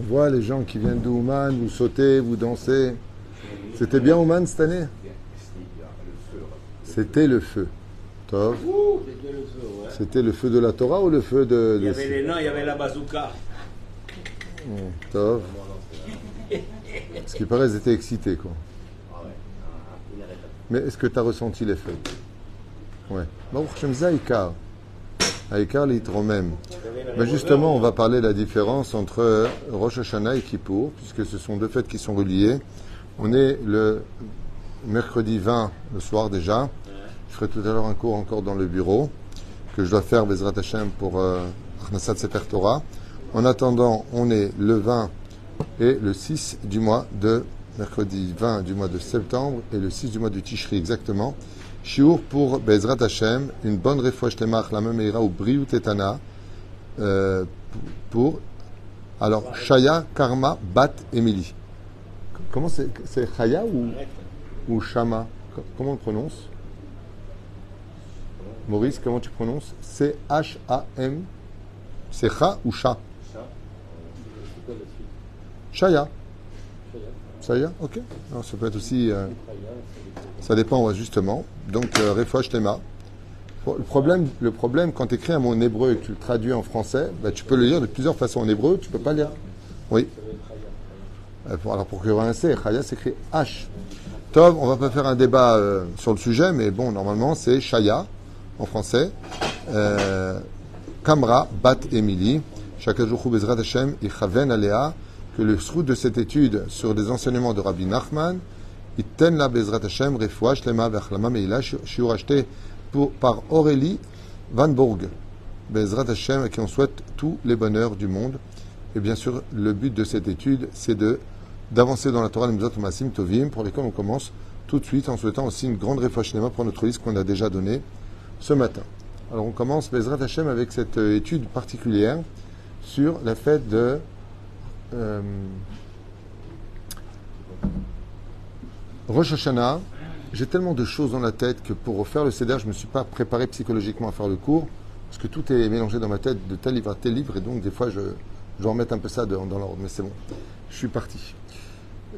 On voit les gens qui viennent de Ouman, vous sautez, vous dansez. C'était bien Ouman cette année? C'était le feu. Tov. C'était le feu de la Torah ou le feu de. Il y avait les nains, il y avait la bazooka. Tov. Ce qui paraît, ils étaient excités, quoi. Mais est-ce que tu as ressenti l'effet Ouais. Baruch Aïkar. Même. Mais justement, on va parler de la différence entre Rosh Hashanah et Kippour, puisque ce sont deux fêtes qui sont reliées. On est le mercredi 20, le soir déjà. Je ferai tout à l'heure un cours encore dans le bureau, que je dois faire Bezrat Hashem pour euh, Sefer Torah. En attendant, on est le 20 et le 6 du mois de mercredi 20 du mois de septembre et le 6 du mois de Tishri exactement. Shiur pour Bezrat Hashem, une bonne refouach temach, la même ira ou Briou Tetana, euh, pour, alors, Shaya Karma Bat Emily. Comment c'est Chaya ou, ou Shama? Comment on prononce? Maurice, comment tu prononces? C'est H-A-M. C'est Cha ou Cha Shaya. Shaya, ok. Alors, ça peut être aussi. Euh, ça dépend, justement. Donc, euh, Tema. Le problème, le problème, quand tu écris un mot en hébreu et que tu le traduis en français, bah, tu peux le lire de plusieurs façons en hébreu, tu peux pas lire. Oui. Euh, alors, pour qu'il y ait un C, Chaya s'écrit H. Tov, on va pas faire un débat euh, sur le sujet, mais bon, normalement, c'est Shaya en français. Kamra, Bat Emily. Jour, Bezrat Hashem, Ichaven Alea, que le srout de cette étude sur des enseignements de Rabbi Nachman, Itten la Bezrat Hashem, Refouach Lema, Vechlama Meila, shiur acheté par Aurélie Van Bourg, Bezrat Hashem, à qui on souhaite tous les bonheurs du monde. Et bien sûr, le but de cette étude, c'est d'avancer dans la Torah, les Masim Tovim, pour lesquels on commence tout de suite en souhaitant aussi une grande réflexion pour notre liste qu'on a déjà donnée ce matin. Alors on commence Bezrat Hashem avec cette euh, étude particulière sur la fête de euh, Rosh Hashanah j'ai tellement de choses dans la tête que pour refaire le CEDER, je ne me suis pas préparé psychologiquement à faire le cours, parce que tout est mélangé dans ma tête de tel livre à tel livre, et donc des fois je, je dois remettre un peu ça dans, l'ordre, mais c'est bon, je suis parti.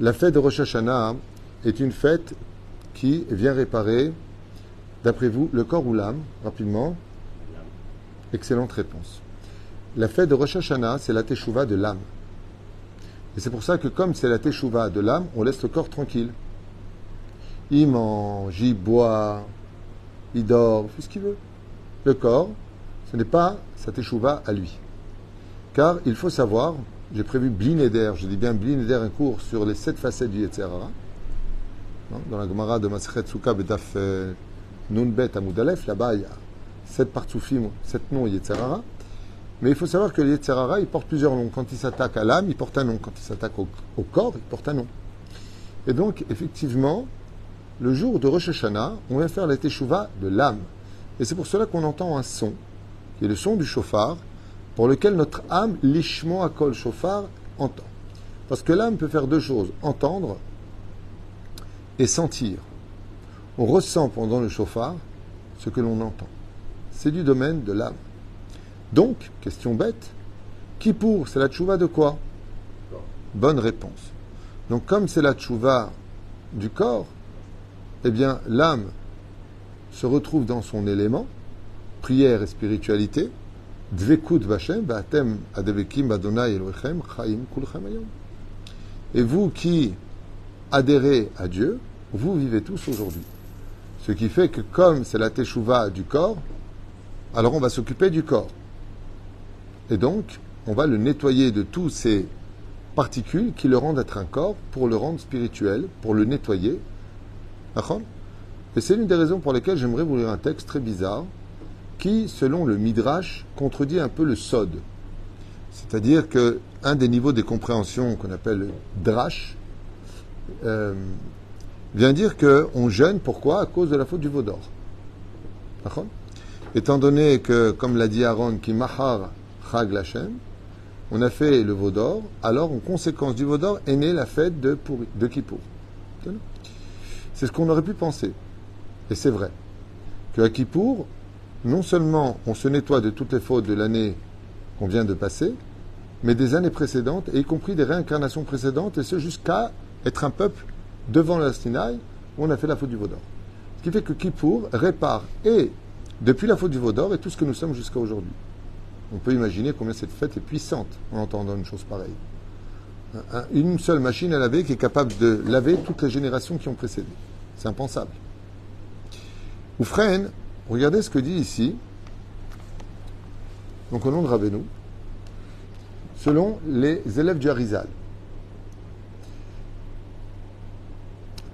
La fête de Rosh Hashanah est une fête qui vient réparer, d'après vous, le corps ou l'âme, rapidement? Excellente réponse. La fête de Rosh Hashanah, c'est la teshuva de l'âme. Et c'est pour ça que comme c'est la teshuva de l'âme, on laisse le corps tranquille. Il mange, il boit, il dort, il fait ce qu'il veut. Le corps, ce n'est pas sa à lui. Car il faut savoir, j'ai prévu Blineder, je dis bien Blineder, un cours sur les sept facettes du Yetzerara. Dans la Gemara de Masret Souka Bedaf euh, Nunbet Amoudalef, là-bas il y a sept partsoufim, sept noms Yetzerara. Mais il faut savoir que le Yetzerara, il porte plusieurs noms. Quand il s'attaque à l'âme, il porte un nom. Quand il s'attaque au, au corps, il porte un nom. Et donc, effectivement, le jour de Rosh Hashanah, on vient faire la teshuva de l'âme. Et c'est pour cela qu'on entend un son, qui est le son du chauffard, pour lequel notre âme, lishmo akol chauffard, entend. Parce que l'âme peut faire deux choses, entendre et sentir. On ressent pendant le chauffard ce que l'on entend. C'est du domaine de l'âme. Donc, question bête, qui pour C'est la tchouva de quoi? Bonne réponse. Donc, comme c'est la tchouva du corps, eh bien, l'âme se retrouve dans son élément, prière et spiritualité. Et vous qui adhérez à Dieu, vous vivez tous aujourd'hui. Ce qui fait que comme c'est la teshuva du corps, alors on va s'occuper du corps. Et donc, on va le nettoyer de tous ces particules qui le rendent être un corps pour le rendre spirituel, pour le nettoyer et c'est l'une des raisons pour lesquelles j'aimerais vous lire un texte très bizarre qui, selon le Midrash, contredit un peu le Sod. C'est-à-dire que un des niveaux des compréhensions qu'on appelle Drash euh, vient dire qu'on jeûne, pourquoi? À cause de la faute du veau d'or. Étant donné que, comme l'a dit Aaron, qui mahar on a fait le veau d'or, alors en conséquence du veau d'or est née la fête de, de Kippour. C'est ce qu'on aurait pu penser. Et c'est vrai. Que à non seulement on se nettoie de toutes les fautes de l'année qu'on vient de passer, mais des années précédentes, et y compris des réincarnations précédentes, et ce jusqu'à être un peuple devant la Sinaï, où on a fait la faute du Vaudor. Ce qui fait que Kippour répare, et depuis la faute du Vaudor, et tout ce que nous sommes jusqu'à aujourd'hui. On peut imaginer combien cette fête est puissante en entendant une chose pareille. Une seule machine à laver qui est capable de laver toutes les générations qui ont précédé. C'est impensable. Oufren, regardez ce que dit ici, donc au nom de Rabbeinu, selon les élèves du Harizal.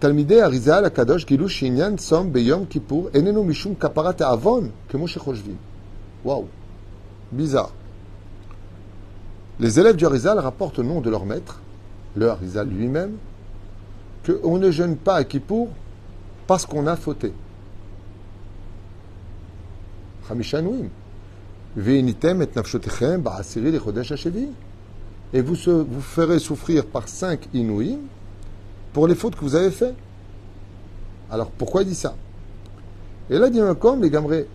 Talmidei Harizal Akadosh Gilu Shinyan Som Beyom Kippur Enenu Mishum Kaparat Avon Kemo. Waouh Bizarre. Les élèves du Harizal rapportent au nom de leur maître, le Harizal lui-même, qu'on ne jeûne pas à Kippour parce qu'on a fauté. Et vous, vous ferez souffrir par cinq inouïs pour les fautes que vous avez faites. Alors pourquoi il dit ça? Et là, dit comme les gamrés.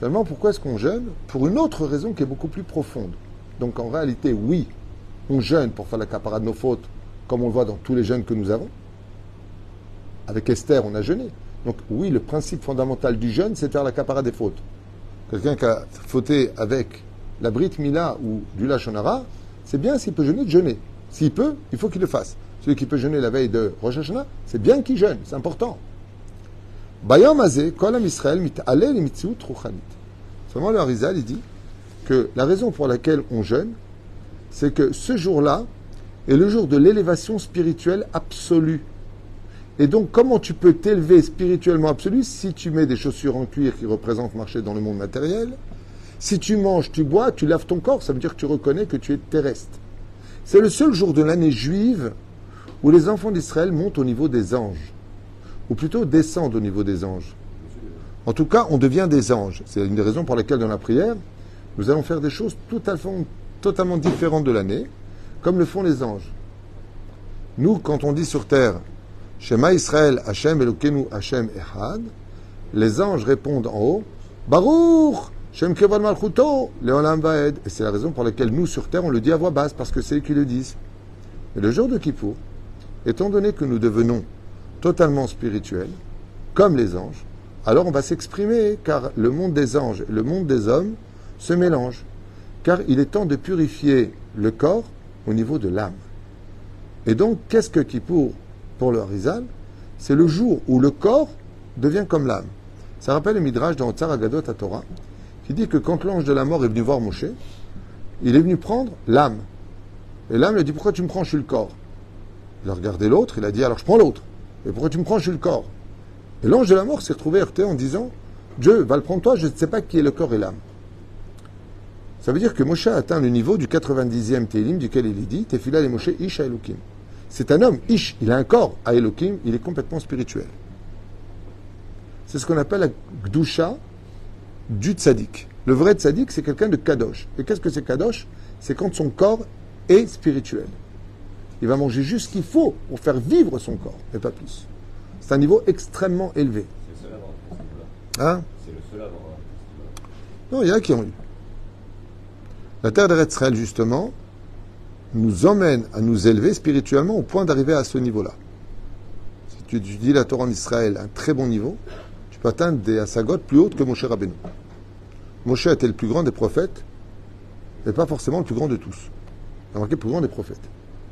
Seulement, pourquoi est-ce qu'on jeûne? Pour une autre raison qui est beaucoup plus profonde. Donc en réalité, oui, on jeûne pour faire la capara de nos fautes, comme on le voit dans tous les jeûnes que nous avons. Avec Esther, on a jeûné. Donc oui, le principe fondamental du jeûne, c'est de faire la capara des fautes. Quelqu'un qui a fauté avec la Brit Mila ou du Lachonara, c'est bien s'il peut jeûner de jeûner. S'il peut, il faut qu'il le fasse. Celui qui peut jeûner la veille de Rosh Hashanah, c'est bien qu'il jeûne, c'est important. Bayam Azé, Kolam Israël, Seulement le Harizal, il dit que la raison pour laquelle on jeûne, c'est que ce jour-là est le jour de l'élévation spirituelle absolue. Et donc, comment tu peux t'élever spirituellement absolu si tu mets des chaussures en cuir qui représentent marcher dans le monde matériel? Si tu manges, tu bois, tu laves ton corps, ça veut dire que tu reconnais que tu es terrestre. C'est le seul jour de l'année juive où les enfants d'Israël montent au niveau des anges, ou plutôt descendent au niveau des anges. En tout cas, on devient des anges. C'est une des raisons pour lesquelles dans la prière, nous allons faire des choses totalement, totalement différentes de l'année, comme le font les anges. Nous, quand on dit sur terre, Shema Israël, Hashem Elokenu, Hashem Ehad, les anges répondent en haut, Baruch, Shem Kevon Malchuto, Leolam Vaed. Et c'est la raison pour laquelle nous, sur terre, on le dit à voix basse, parce que c'est eux qui le disent. Le jour de Kippour, étant donné que nous devenons totalement spirituels, comme les anges, alors on va s'exprimer, car le monde des anges et le monde des hommes se mélangent. Car il est temps de purifier le corps au niveau de l'âme. Et donc, qu'est-ce que Kippour pour le Harizal, c'est le jour où le corps devient comme l'âme. Ça rappelle le Midrash dans Tzar Agadot à Torah, qui dit que quand l'ange de la mort est venu voir Moshe, il est venu prendre l'âme. Et l'âme lui a dit Pourquoi tu me prends, je suis le corps? Il a regardé l'autre, il a dit Alors je prends l'autre. Et pourquoi tu me prends, je suis le corps? Et l'ange de la mort s'est retrouvé heurté en disant Dieu, va le prendre toi, je ne sais pas qui est le corps et l'âme. Ça veut dire que Moshe a atteint le niveau du 90e Télim duquel il est dit Tefila et Moshe Isha Elohim. C'est un homme, Ish, il a un corps à Elohim, il est complètement spirituel. C'est ce qu'on appelle la Gdusha du tzaddik. Le vrai tzaddik, c'est quelqu'un de kadosh. Et qu'est-ce que c'est kadosh? C'est quand son corps est spirituel. Il va manger juste ce qu'il faut pour faire vivre son corps, et pas plus. C'est un niveau extrêmement élevé. C'est le seul Hein? C'est le seul à Non, il y a qui ont eu. La terre d'Eretz justement, nous emmène à nous élever spirituellement au point d'arriver à ce niveau-là. Si tu dis la Torah en Israël à un très bon niveau, tu peux atteindre des asagotes plus hautes que Moshe Rabbeinu. Moshe était le plus grand des prophètes, mais pas forcément le plus grand de tous. Il a marqué le plus grand des prophètes.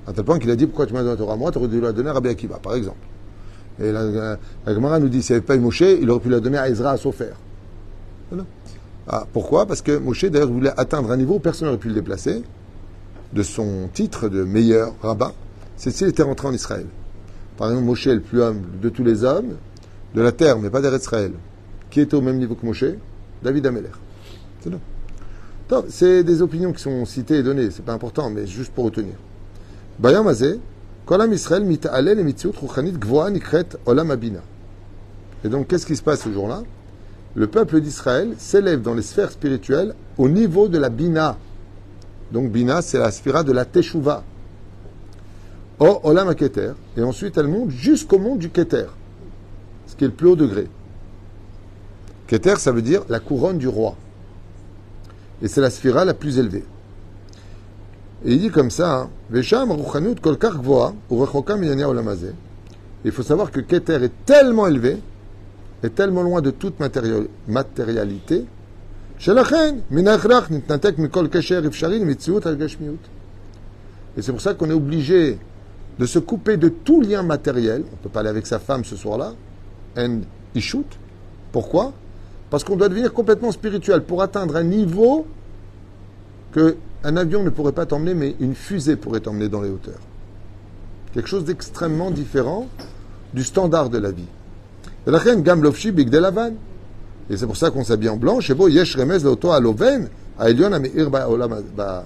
À tel point qu'il a dit Pourquoi tu m'as donné la Torah à moi? Tu aurais dû la donner à Rabbi Akiva, par exemple. Et la, Gemara nous dit S'il n'y avait pas eu Moshe, il aurait pu la donner à Ezra à Sofer. Ah, pourquoi? Parce que Moshe, d'ailleurs, voulait atteindre un niveau où personne n'aurait pu le déplacer de son titre de meilleur rabbin, c'est s'il était rentré en Israël. Par exemple, Moshe, le plus humble de tous les hommes, de la terre, mais pas d'Israël, qui était au même niveau que Moshe, David Ameller. C'est C'est des opinions qui sont citées et données, c'est pas important, mais juste pour retenir. Kolam Israël Olam Abina. Et donc, qu'est-ce qui se passe ce jour-là? Le peuple d'Israël s'élève dans les sphères spirituelles au niveau de la Bina, donc Bina, c'est la spira de la Teshuvah. O Olam Keter. Et ensuite, elle monte jusqu'au monde du Keter, ce qui est le plus haut degré. Keter, ça veut dire la couronne du roi. Et c'est la sphira la plus élevée. Et il dit comme ça, hein. Il faut savoir que Keter est tellement élevé, est tellement loin de toute matérialité, Et c'est pour ça qu'on est obligé de se couper de tout lien matériel. On peut pas aller avec sa femme ce soir-là. And shoot. Pourquoi? Parce qu'on doit devenir complètement spirituel pour atteindre un niveau que un avion ne pourrait pas t'emmener, mais une fusée pourrait t'emmener dans les hauteurs. Quelque chose d'extrêmement différent du standard de la vie. La reine bigdelavan. Et c'est pour ça qu'on s'habille en blanc. Shebo yesh remez l'auto à l'oven, à Elion ameir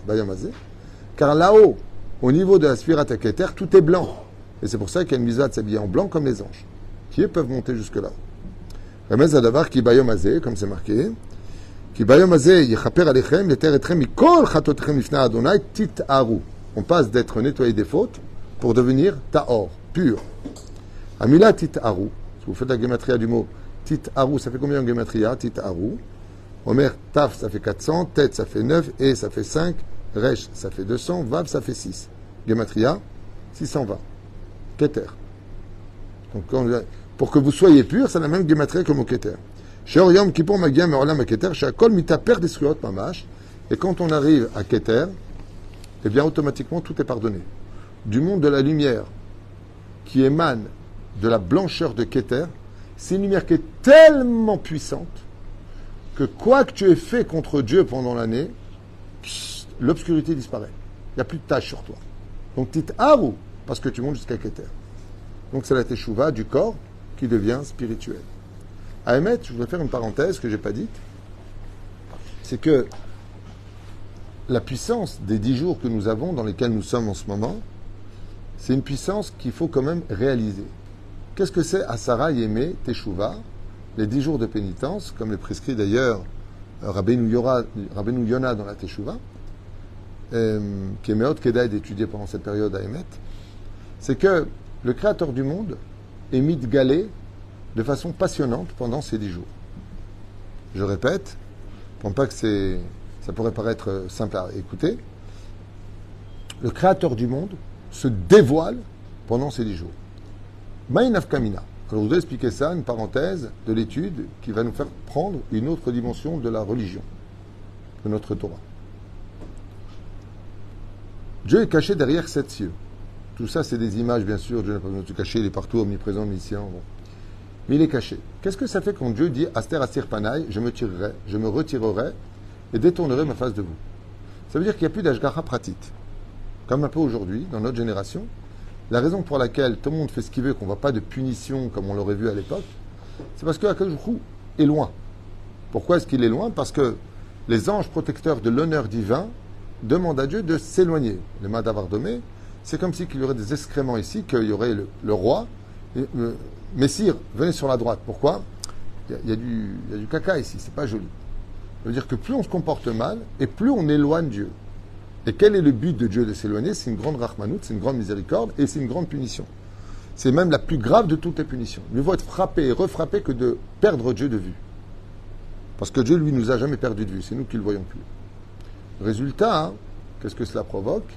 bayamazé. Car là-haut, au niveau de la Sphirat Keter, tout est blanc. Et c'est pour ça qu'il y a une de s'habiller en blanc comme les anges, qui peuvent monter jusque là. Remez adavar ki bayomazé, comme c'est marqué. Ki bayomazé yechaper alechem, l'eter etrem mikol chatotchem ifna adonai titaru. On passe d'être nettoyé des fautes pour devenir taor, pur. Amila titaru. Si vous faites la gématria du mot, tit'aru, ça fait combien en gématria Tit'aru. Omer, taf, ça fait 400, tête, ça fait 9, et ça fait 5, resh, ça fait 200, vav, ça fait 6. Gématria, 620. Keter. Donc, pour que vous soyez pur, c'est la même gématria que mot keter. Sheor Yom Kippur Magia Me'olam HaKeter, She'akol Mitaper Desriot Mamash. Et quand on arrive à Keter, eh bien, automatiquement, tout est pardonné. Du monde de la lumière qui émane de la blancheur de Keter, c'est une lumière qui est tellement puissante que quoi que tu aies fait contre Dieu pendant l'année, l'obscurité disparaît. Il n'y a plus de tache sur toi. Donc, tit haru, parce que tu montes jusqu'à Keter. Donc, c'est la teshuva du corps qui devient spirituel. À émettre, je voudrais faire une parenthèse que je n'ai pas dite. C'est que la puissance des dix jours que nous avons, dans lesquels nous sommes en ce moment, c'est une puissance qu'il faut quand même réaliser. Qu'est-ce que c'est Asara Yeme Teshuva, les dix jours de pénitence, comme le prescrit d'ailleurs euh, Rabbeinu Yona dans la Teshuva, euh, qui Kedai d'étudier pendant cette période à Emet, c'est que le Créateur du monde est mis de façon passionnante pendant ces dix jours. Je répète, pour pas que ça pourrait paraître euh, simple à écouter, le Créateur du monde se dévoile pendant ces dix jours. Maïnaf Kamina. Alors, je voudrais expliquer ça, une parenthèse de l'étude qui va nous faire prendre une autre dimension de la religion, de notre Torah. Dieu est caché derrière sept cieux. Tout ça, c'est des images, bien sûr. Dieu n'a pas besoin de cacher, il est partout, omniprésent, omniscient. Mais il est caché. Qu'est-ce que ça fait quand Dieu dit Aster Astir Panaï, je me tirerai, je me retirerai et détournerai ma face de vous? Ça veut dire qu'il n'y a plus d'Ashgara pratique. Comme un peu aujourd'hui, dans notre génération. La raison pour laquelle tout le monde fait ce qu'il veut, qu'on ne voit pas de punition comme on l'aurait vu à l'époque, c'est parce que est loin. Pourquoi est-ce qu'il est loin? Parce que les anges protecteurs de l'honneur divin demandent à Dieu de s'éloigner. Le Madavardomé, c'est comme si qu'il y aurait des excréments ici, qu'il y aurait le, roi. Euh, Messire, venez sur la droite. Pourquoi? Il y, a, il y a du, il y a du caca ici, c'est pas joli. Ça veut dire que plus on se comporte mal, et plus on éloigne Dieu. Et quel est le but de Dieu de s'éloigner? C'est une grande rachmanout, c'est une grande miséricorde, et c'est une grande punition. C'est même la plus grave de toutes les punitions. Mieux vaut être frappé et refrappé que de perdre Dieu de vue. Parce que Dieu, lui, nous a jamais perdu de vue, c'est nous qui le voyons plus. Résultat, hein, qu'est-ce que cela provoque?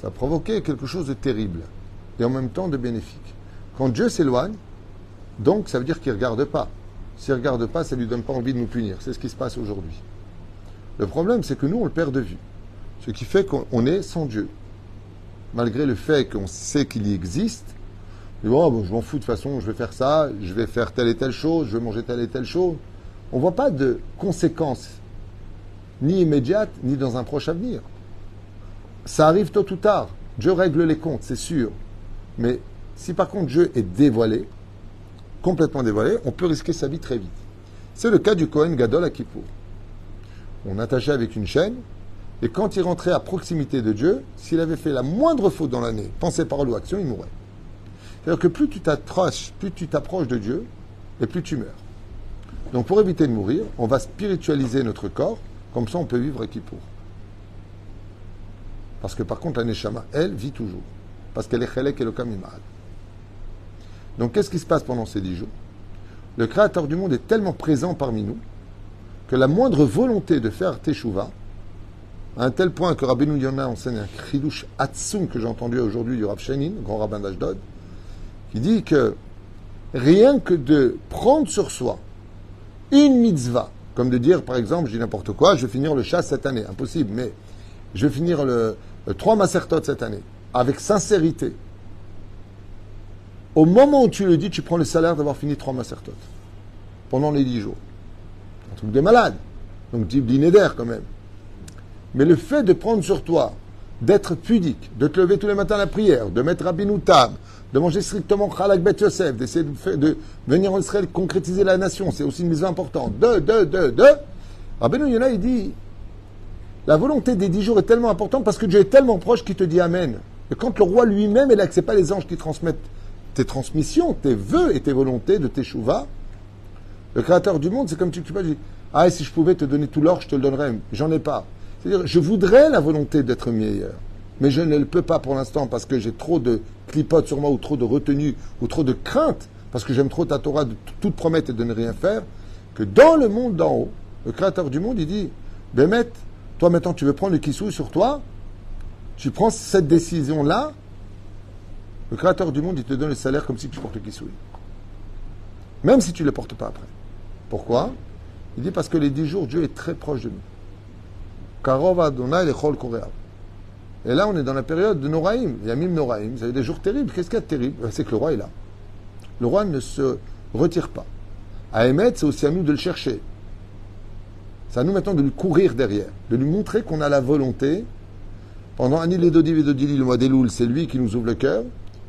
Ça a provoqué quelque chose de terrible, et en même temps de bénéfique. Quand Dieu s'éloigne, donc ça veut dire qu'il ne regarde pas. S'il ne regarde pas, ça ne lui donne pas envie de nous punir. C'est ce qui se passe aujourd'hui. Le problème, c'est que nous, on le perd de vue. Ce qui fait qu'on est sans Dieu. Malgré le fait qu'on sait qu'il y existe, dit, oh, bon, je m'en fous de toute façon, je vais faire ça, je vais faire telle et telle chose, je vais manger telle et telle chose. On ne voit pas de conséquences, ni immédiates, ni dans un proche avenir. Ça arrive tôt ou tard. Dieu règle les comptes, c'est sûr. Mais si par contre Dieu est dévoilé, complètement dévoilé, on peut risquer sa vie très vite. C'est le cas du Kohen Gadol à. On attachait avec une chaîne, et quand il rentrait à proximité de Dieu, s'il avait fait la moindre faute dans l'année, pensée, parole ou action, il mourait. C'est-à-dire que plus tu t'approches, plus tu t'approches de Dieu, et plus tu meurs. Donc pour éviter de mourir, on va spiritualiser notre corps, comme ça on peut vivre à Kippour. Parce que par contre, la Neshama, elle, vit toujours. Parce qu'elle est Chelek et le Kamimad. Donc qu'est-ce qui se passe pendant ces dix jours? Le Créateur du monde est tellement présent parmi nous que la moindre volonté de faire Teshuvah à un tel point que Rabbeinu Yonah enseigne un kridush atsum que j'ai entendu aujourd'hui du Rav Shenin, grand rabbin d'Ashdod, qui dit que rien que de prendre sur soi une mitzvah, comme de dire par exemple, je dis n'importe quoi, je vais finir le chat cette année, impossible, mais je vais finir le, trois masertot cette année, avec sincérité. Au moment où tu le dis, tu prends le salaire d'avoir fini trois masertot pendant les dix jours. Un truc de malade. Donc type d'inéder quand même. Mais le fait de prendre sur toi, d'être pudique, de te lever tous les matins à la prière, de mettre Rabbinou Tam, de manger strictement Khalak Bet Yosef, d'essayer de, venir en Israël concrétiser la nation, c'est aussi une mise importante. De, de, de, de. Rabbeinu Yonah, il dit, la volonté des dix jours est tellement importante parce que Dieu est tellement proche qu'il te dit Amen. Et quand le roi lui-même est là, que ce pas les anges qui transmettent tes transmissions, tes vœux et tes volontés de tes chouvas, le créateur du monde, c'est comme tu, tu peux dire, ah, si je pouvais te donner tout l'or, je te le donnerais. J'en ai pas. C'est-à-dire, je voudrais la volonté d'être meilleur, mais je ne le peux pas pour l'instant parce que j'ai trop de clipotes sur moi, ou trop de retenue, ou trop de crainte, parce que j'aime trop ta Torah de toute promettre et de ne rien faire, que dans le monde d'en haut, le créateur du monde, il dit, Bémet, toi maintenant tu veux prendre le kissou sur toi, tu prends cette décision-là, le créateur du monde, il te donne le salaire comme si tu portes le kissou. Même si tu ne le portes pas après. Pourquoi? Il dit parce que les dix jours, Dieu est très proche de nous. Et là, on est dans la période de Noraïm. Yamim Noraïm. Vous avez des jours terribles. Qu'est-ce qu'il y a de terrible? Ben, C'est que le roi est là. Le roi ne se retire pas. À émettre, c'est aussi à nous de le chercher. C'est à nous maintenant de lui courir derrière, de lui montrer qu'on a la volonté. Pendant Anil Edodi Vedodili, le mois d'Eloul, c'est lui qui nous ouvre le cœur.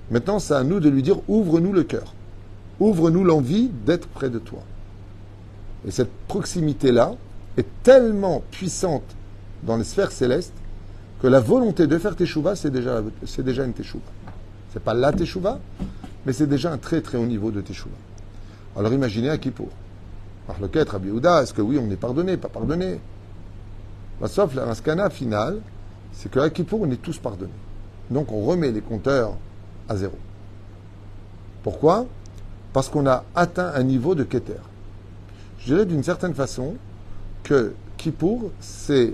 Maintenant, c'est à nous de lui dire ouvre-nous le cœur. Ouvre-nous l'envie d'être près de toi. Et cette proximité-là est tellement puissante dans les sphères célestes que la volonté de faire teshuva, c'est déjà, c'est déjà une teshuva. C'est pas la teshuva, mais c'est déjà un très très haut niveau de teshuva. Alors imaginez à Kippour. Par le quête, Rabbi est-ce que oui, on est pardonné, pas pardonné? Bah, Sauf la maskana finale, c'est qu'à Kippour, on est tous pardonnés. Donc on remet les compteurs à zéro. Pourquoi? Parce qu'on a atteint un niveau de Keter. Je dirais d'une certaine façon que Kippour, c'est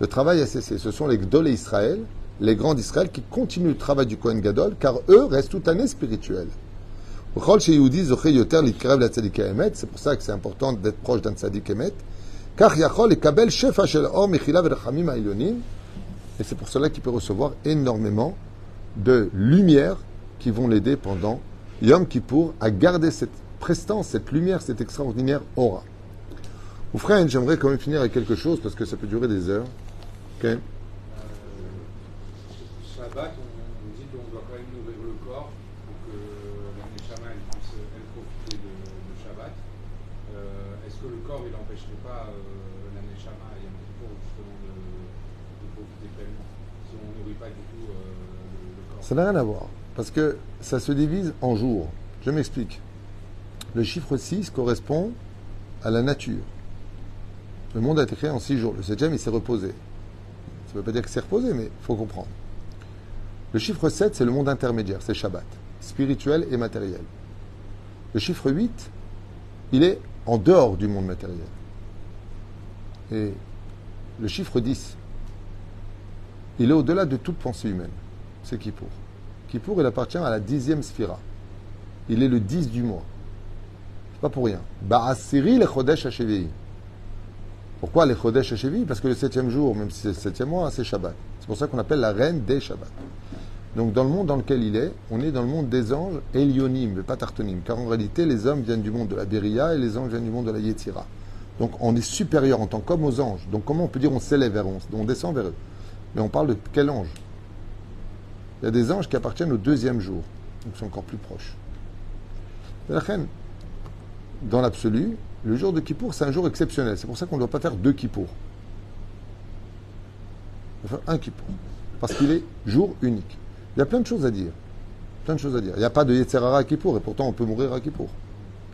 le travail a cessé. Ce sont les Gdol et Israël, les grands d'Israël, qui continuent le travail du Kohen Gadol, car eux restent toute année spirituels. C'est pour ça que c'est important d'être proche d'un tzadik emet. Et c'est pour cela qu'il peut recevoir énormément de lumière qui vont l'aider pendant Yom Kippour à garder cette prestance, cette lumière, cette extraordinaire aura. Ou frère, j'aimerais quand même finir avec quelque chose parce que ça peut durer des heures. Ok euh, Shabbat, on, dit qu'on doit quand même nourrir le corps pour que la Neshama elle puisse elle, profiter de, de Shabbat. Euh, Est-ce que le corps il n'empêcherait pas euh, la Neshama et un petit peu justement de, de, profiter pleinement? Si on ne nourrit pas du tout euh, le, le, corps Ça n'a rien à voir parce que ça se divise en jours. Je m'explique. Le chiffre 6 correspond à la nature. Le monde a été créé en six jours. Le septième, il s'est reposé. Ça ne veut pas dire qu'il s'est reposé, mais il faut comprendre. Le chiffre 7, c'est le monde intermédiaire, c'est Shabbat, spirituel et matériel. Le chiffre 8, il est en dehors du monde matériel. Et le chiffre 10, il est au-delà de toute pensée humaine. C'est Kippour. Kippour, il appartient à la dixième sphira. Il est le 10 du mois. Pas pour rien. Ba'asiri le Chodesh pourquoi les Chodesh Hashevi Parce que le septième jour, même si c'est le septième mois, c'est Shabbat. C'est pour ça qu'on appelle la reine des Shabbats. Donc dans le monde dans lequel il est, on est dans le monde des anges Elionim, mais pas Tartonim. Car en réalité, les hommes viennent du monde de la Beria et les anges viennent du monde de la Yetzira. Donc on est supérieur en tant qu'homme aux anges. Donc comment on peut dire on s'élève vers eux On descend vers eux? Mais on parle de quel ange? Il y a des anges qui appartiennent au deuxième jour. Donc c'est encore plus proche. La reine, dans l'absolu, le jour de Kippour, c'est un jour exceptionnel. C'est pour ça qu'on ne doit pas faire deux Kippour. On va faire un Kippour. Parce qu'il est jour unique. Il y a plein de choses à dire. Plein de choses à dire. Il n'y a pas de Yetzerara à Kippour, et pourtant on peut mourir à Kippour.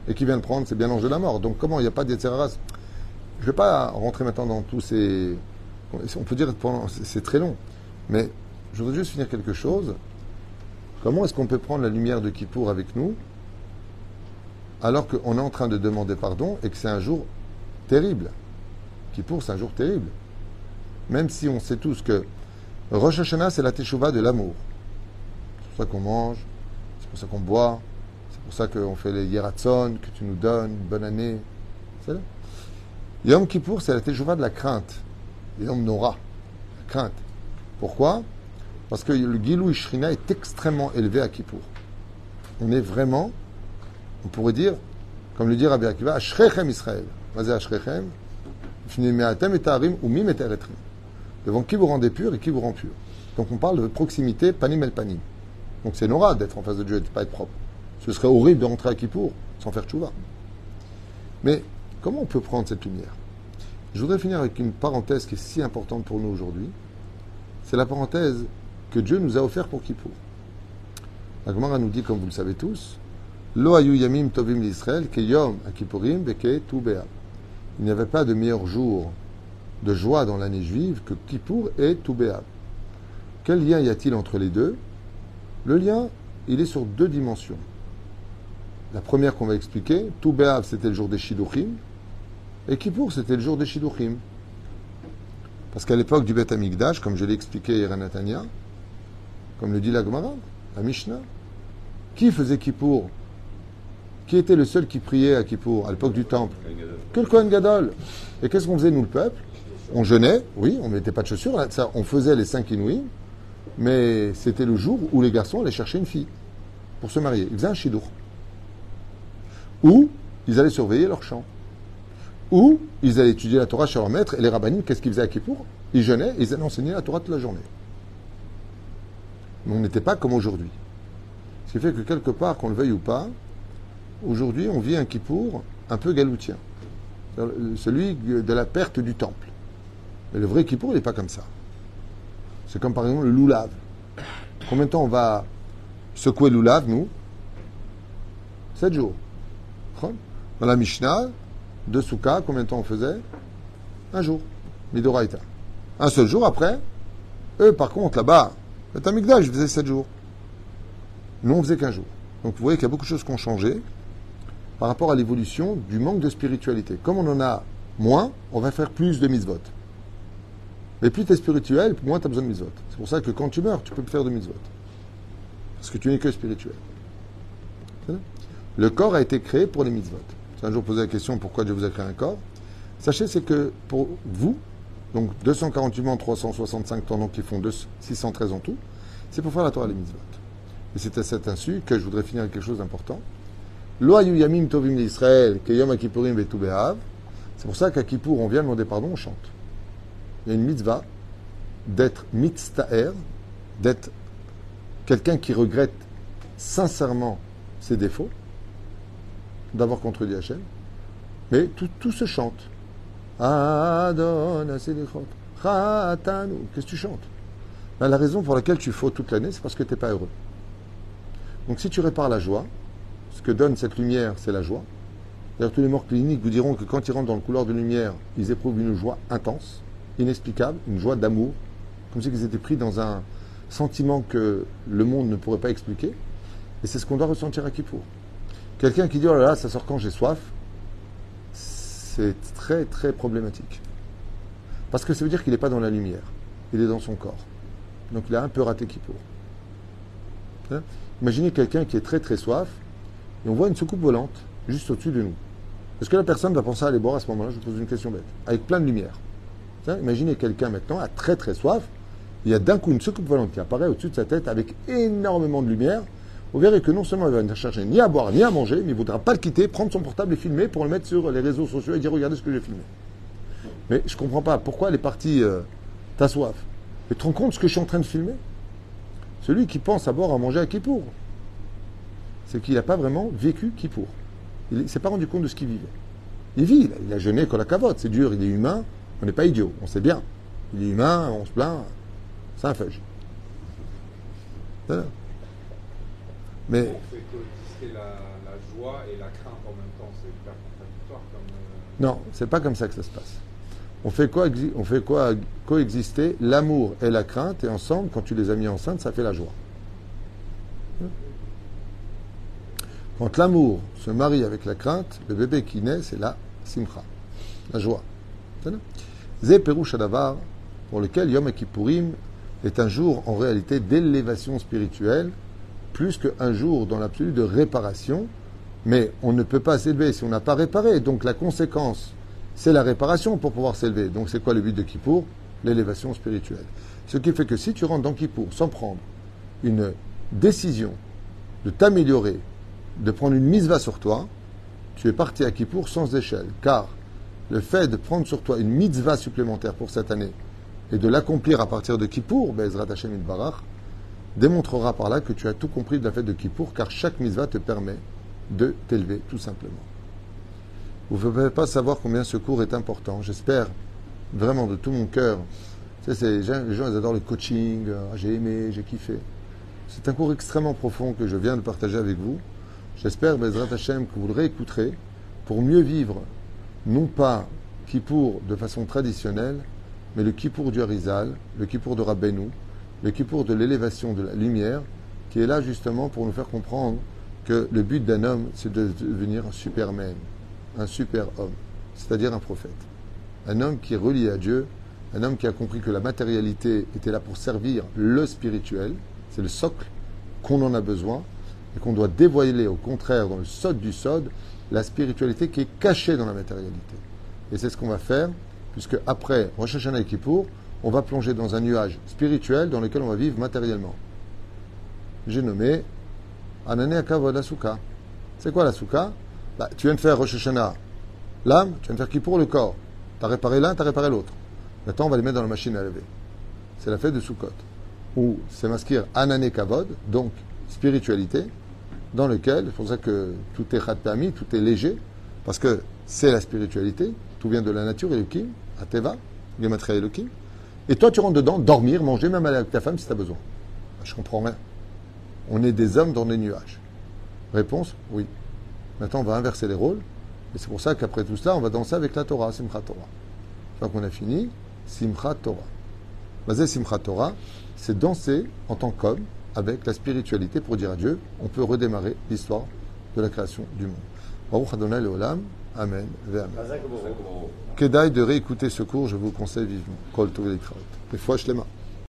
Et qui vient de prendre, c'est bien l'ange de la mort. Donc comment il n'y a pas de Yetzerara? Je ne vais pas rentrer maintenant dans tous ces. On peut dire c'est très long. Mais je voudrais juste finir quelque chose. Comment est-ce qu'on peut prendre la lumière de Kippour avec nous? Alors qu'on est en train de demander pardon et que c'est un jour terrible Kippour, c'est un jour terrible. Même si on sait tous que Rosh Hashanah, c'est la teshuva de l'amour. C'est pour ça qu'on mange, c'est pour ça qu'on boit, c'est pour ça qu'on fait les yeratzon, que tu nous donnes, bonne année. Yom Kippour, c'est la teshuva de la crainte. Yom Nora, la crainte. Pourquoi? Parce que le Gilou Ishrina est extrêmement élevé à Kippour. On est vraiment, on pourrait dire, comme le dit Rabbi Akiva, Ashrechem Israël. Vas-y, Ashrechem. Devant qui vous rendez pur et qui vous rend pur. Donc on parle de proximité, panim el panim. Donc c'est Nora d'être en face de Dieu et de ne pas être propre. Ce serait horrible de rentrer à Kippour sans faire tchouva. Mais comment on peut prendre cette lumière? Je voudrais finir avec une parenthèse qui est si importante pour nous aujourd'hui. C'est la parenthèse que Dieu nous a offert pour Kippour. La Gemara nous dit, comme vous le savez tous, Il n'y avait pas de meilleur jour de joie dans l'année juive que Kippour et Toubéab. Quel lien y a-t-il entre les deux? Le lien, il est sur deux dimensions. La première qu'on va expliquer, Toubéab c'était le jour des Shidduchim, et Kippour c'était le jour des Shidduchim. Parce qu'à l'époque du Beth Amikdash, comme je l'ai expliqué hier à Natania, comme le dit la Gemara, la Mishnah, qui faisait Kippour Qui était le seul qui priait à Kippour à l'époque du temple? Que le Kohen Gadol. Et qu'est-ce qu'on faisait nous le peuple? On jeûnait, oui, on ne mettait pas de chaussures, ça, on faisait les cinq inouïs, mais c'était le jour où les garçons allaient chercher une fille pour se marier. Ils faisaient un chidour. Ou ils allaient surveiller leur champ. Ou ils allaient étudier la Torah chez leur maître et les rabbinim, qu'est-ce qu'ils faisaient à Kippour? Ils jeûnaient ils allaient enseigner la Torah toute la journée. Mais on n'était pas comme aujourd'hui. Ce qui fait que quelque part, qu'on le veuille ou pas, aujourd'hui on vit un Kippour un peu galoutien. Celui de la perte du temple. Mais le vrai Kippour, il n'est pas comme ça. C'est comme par exemple le loulave. Combien de temps on va secouer le loulave, nous? Sept jours. Dans la Mishnah, de Souka, combien de temps on faisait? Un jour. Midoraita. Un seul jour après. Eux, par contre, là-bas, le Tamikdash, je faisais sept jours. Nous, on faisait qu'un jour. Donc vous voyez qu'il y a beaucoup de choses qui ont changé par rapport à l'évolution du manque de spiritualité. Comme on en a moins, on va faire plus de mitzvot. Mais plus tu es spirituel, moins tu as besoin de mitzvot. C'est pour ça que quand tu meurs, tu peux faire de mitzvot. Parce que tu n'es que spirituel. Le corps a été créé pour les mitzvot. Si un jour posé la question pourquoi Dieu vous a créé un corps, sachez c'est que pour vous, donc 248 membres, 365 tendons qui font 613 en tout, c'est pour faire la Torah les mitzvot. Et c'est à cet insu que je voudrais finir avec quelque chose d'important. C'est pour ça qu'à Kippour, on vient demander pardon, on chante. Il y a une mitzvah d'être mitztaer, d'être quelqu'un qui regrette sincèrement ses défauts, d'avoir contredit Hachem, mais tout, se chante. Qu'est-ce que tu chantes? Ben, La raison pour laquelle tu faux toute l'année, c'est parce que tu n'es pas heureux. Donc si tu répares la joie, ce que donne cette lumière, c'est la joie. D'ailleurs, tous les morts cliniques vous diront que quand ils rentrent dans le couloir de lumière, ils éprouvent une joie intense inexplicable, une joie d'amour, comme si ils étaient pris dans un sentiment que le monde ne pourrait pas expliquer. Et c'est ce qu'on doit ressentir à Kippour. Quelqu'un qui dit Oh là là, ça sort quand j'ai soif, c'est très très problématique. Parce que ça veut dire qu'il n'est pas dans la lumière, il est dans son corps. Donc il a un peu raté Kippour. Hein? Imaginez quelqu'un qui est très très soif et on voit une soucoupe volante juste au-dessus de nous. Est-ce que la personne va penser à aller boire à ce moment-là? Je vous pose une question bête. Avec plein de lumière. Imaginez quelqu'un maintenant a très très soif. Il y a d'un coup une soucoupe volante qui apparaît au-dessus de sa tête avec énormément de lumière. Vous verrez que non seulement il va ne chercher ni à boire ni à manger, mais il ne voudra pas le quitter, prendre son portable et filmer pour le mettre sur les réseaux sociaux et dire regardez ce que j'ai filmé. Mais je ne comprends pas pourquoi elle est partie euh, T'as soif. Mais tu te rends compte ce que je suis en train de filmer? Celui qui pense à boire à manger à Kippour, c'est qu'il n'a pas vraiment vécu Kippour. Il ne s'est pas rendu compte de ce qu'il vivait. Il vit, il a, il a jeûné comme la cavote, c'est dur, il est humain, on n'est pas idiot, on sait bien. Il est humain, on se plaint. C'est un. Voilà. Mais On fait coexister la, la joie et la crainte en même temps. C'est hyper contradictoire comme. euh, non, c'est pas comme ça que ça se passe. On fait, coexi- on fait quoi coexister l'amour et la crainte, et ensemble, quand tu les as mis enceintes, ça fait la joie. Quand l'amour se marie avec la crainte, le bébé qui naît, c'est la simcha, la joie. Zé Perouche Adavar, pour lequel Yom Kippourim est un jour en réalité d'élévation spirituelle, plus qu'un jour dans l'absolu de réparation. Mais on ne peut pas s'élever si on n'a pas réparé. Donc la conséquence, c'est la réparation pour pouvoir s'élever. Donc c'est quoi le but de Kippour? L'élévation spirituelle. Ce qui fait que si tu rentres dans Kippour sans prendre une décision de t'améliorer, de prendre une mise va sur toi, tu es parti à Kippour sans échelle. Car le fait de prendre sur toi une mitzvah supplémentaire pour cette année et de l'accomplir à partir de Kippour, Bezrat Hashem Barach, démontrera par là que tu as tout compris de la fête de Kippour, car chaque mitzvah te permet de t'élever, tout simplement. Vous ne pouvez pas savoir combien ce cours est important. J'espère vraiment de tout mon cœur. Les gens, adorent le coaching. Ah, j'ai aimé, j'ai kiffé. C'est un cours extrêmement profond que je viens de partager avec vous. J'espère, Bezrat Hashem, que vous le réécouterez pour mieux vivre, non pas Kippour de façon traditionnelle, mais le Kippour du Harizal, le Kippour de Rabbeinu, le Kippour de l'élévation de la lumière, qui est là justement pour nous faire comprendre que le but d'un homme, c'est de devenir un superman, un super homme, c'est-à-dire un prophète. Un homme qui est relié à Dieu, un homme qui a compris que la matérialité était là pour servir le spirituel, c'est le socle qu'on en a besoin, et qu'on doit dévoiler au contraire dans le sod du sod la spiritualité qui est cachée dans la matérialité. Et c'est ce qu'on va faire, puisque après Rosh Hashanah et Kippour, on va plonger dans un nuage spirituel dans lequel on va vivre matériellement. J'ai nommé Anane la. C'est quoi la Souka Bah, Tu viens de faire Rosh Hashanah, l'âme, tu viens de faire Kippour, le corps. Tu as réparé l'un, tu as réparé l'autre. Maintenant, on va les mettre dans la machine à laver. C'est la fête de Sukkot, où c'est masquer Anane Kavod, donc spiritualité, dans lequel, c'est pour ça que tout est permis, tout est léger, parce que c'est la spiritualité, tout vient de la nature, Elohim, Ateva, Gematria Elohim. Et toi, tu rentres dedans, dormir, manger, même aller avec ta femme si tu as besoin. Je comprends rien. On est des hommes dans des nuages. Réponse Oui. Maintenant, on va inverser les rôles. Et c'est pour ça qu'après tout cela, on va danser avec la Torah, Simchat Torah. Une fois qu'on a fini, Simchat Torah. Basé Simchat Torah, c'est danser en tant qu'homme avec la spiritualité pour dire à Dieu, on peut redémarrer l'histoire de la création du monde. Baruch Adonai Leolam, Amen. Kedaï de réécouter ce cours, je vous conseille vivement. Kol. Des fois, je